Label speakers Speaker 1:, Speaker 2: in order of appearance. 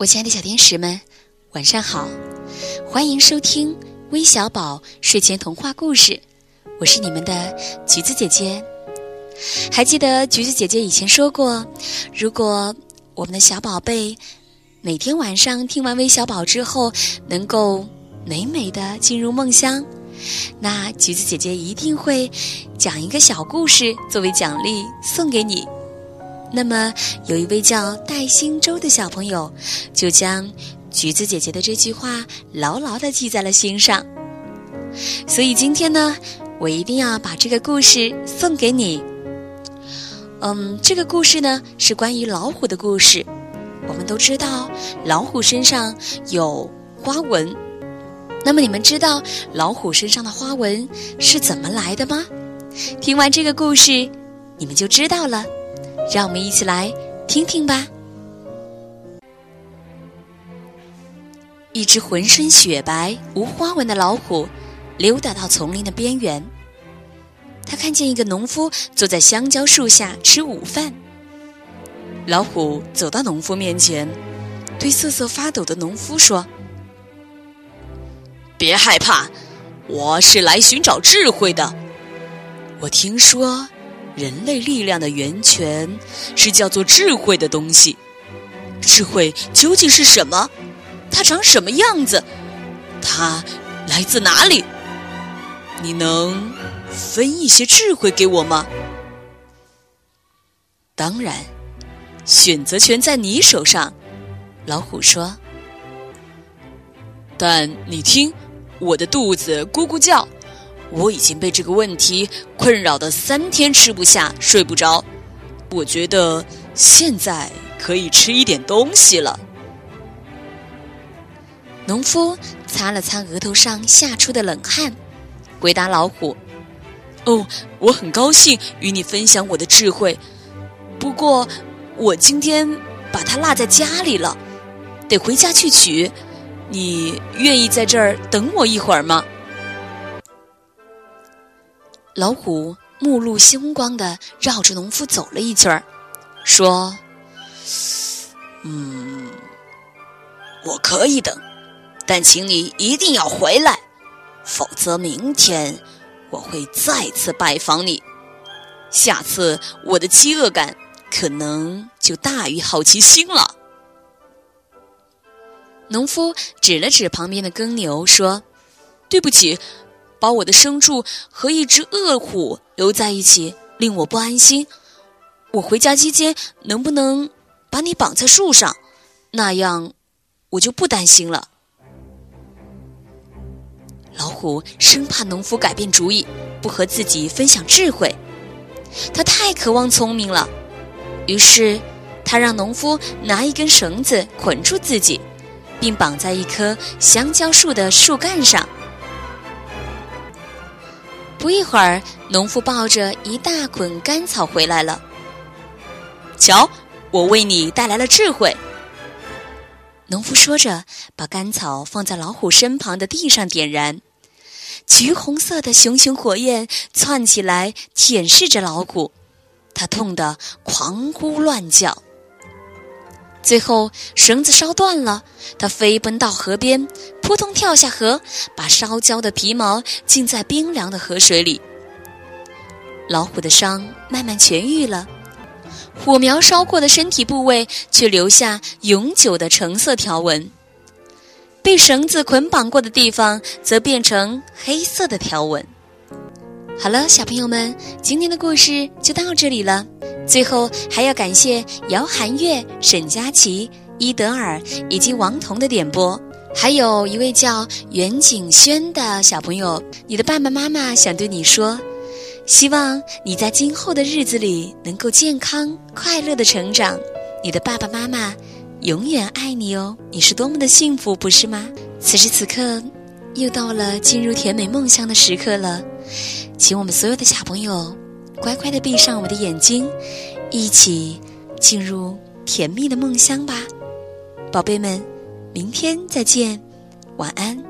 Speaker 1: 我亲爱的小天使们，晚上好！欢迎收听微小宝睡前童话故事，我是你们的橘子姐姐。还记得橘子姐姐以前说过，如果我们的小宝贝每天晚上听完微小宝之后，能够美美的进入梦乡，那橘子姐姐一定会讲一个小故事作为奖励送给你。那么，有一位叫戴星洲的小朋友，就将橘子姐姐的这句话牢牢的记在了心上。所以今天呢，我一定要把这个故事送给你。嗯，这个故事呢是关于老虎的故事。我们都知道老虎身上有花纹，那么你们知道老虎身上的花纹是怎么来的吗？听完这个故事，你们就知道了。让我们一起来听听吧。一只浑身雪白、无花纹的老虎溜达到丛林的边缘。他看见一个农夫坐在香蕉树下吃午饭。老虎走到农夫面前，对瑟瑟发抖的农夫说：“
Speaker 2: 别害怕，我是来寻找智慧的。我听说。”人类力量的源泉是叫做智慧的东西。智慧究竟是什么？它长什么样子？它来自哪里？你能分一些智慧给我吗？当然，选择权在你手上。老虎说。但你听，我的肚子咕咕叫。我已经被这个问题困扰的三天吃不下、睡不着，我觉得现在可以吃一点东西了。
Speaker 1: 农夫擦了擦额头上吓出的冷汗，回答老虎：“
Speaker 2: 哦，我很高兴与你分享我的智慧，不过我今天把它落在家里了，得回家去取。你愿意在这儿等我一会儿吗？”
Speaker 1: 老虎目露凶光的绕着农夫走了一圈儿，说：“
Speaker 2: 嗯，我可以等，但请你一定要回来，否则明天我会再次拜访你。下次我的饥饿感可能就大于好奇心了。”
Speaker 1: 农夫指了指旁边的耕牛，说：“
Speaker 2: 对不起。”把我的牲畜和一只恶虎留在一起，令我不安心。我回家期间能不能把你绑在树上？那样我就不担心了。
Speaker 1: 老虎生怕农夫改变主意，不和自己分享智慧。他太渴望聪明了，于是他让农夫拿一根绳子捆住自己，并绑在一棵香蕉树的树干上。不一会儿，农夫抱着一大捆干草回来了。
Speaker 2: 瞧，我为你带来了智慧。
Speaker 1: 农夫说着，把干草放在老虎身旁的地上点燃，橘红色的熊熊火焰窜起来，舔舐着老虎，它痛得狂呼乱叫。最后，绳子烧断了，它飞奔到河边。扑通跳下河，把烧焦的皮毛浸在冰凉的河水里。老虎的伤慢慢痊愈了，火苗烧过的身体部位却留下永久的橙色条纹，被绳子捆绑过的地方则变成黑色的条纹。好了，小朋友们，今天的故事就到这里了。最后还要感谢姚寒月、沈佳琪、伊德尔以及王彤的点播。还有一位叫袁景轩的小朋友，你的爸爸妈妈想对你说，希望你在今后的日子里能够健康快乐的成长。你的爸爸妈妈永远爱你哦，你是多么的幸福，不是吗？此时此刻，又到了进入甜美梦乡的时刻了，请我们所有的小朋友乖乖的闭上我的眼睛，一起进入甜蜜的梦乡吧，宝贝们。明天再见，晚安。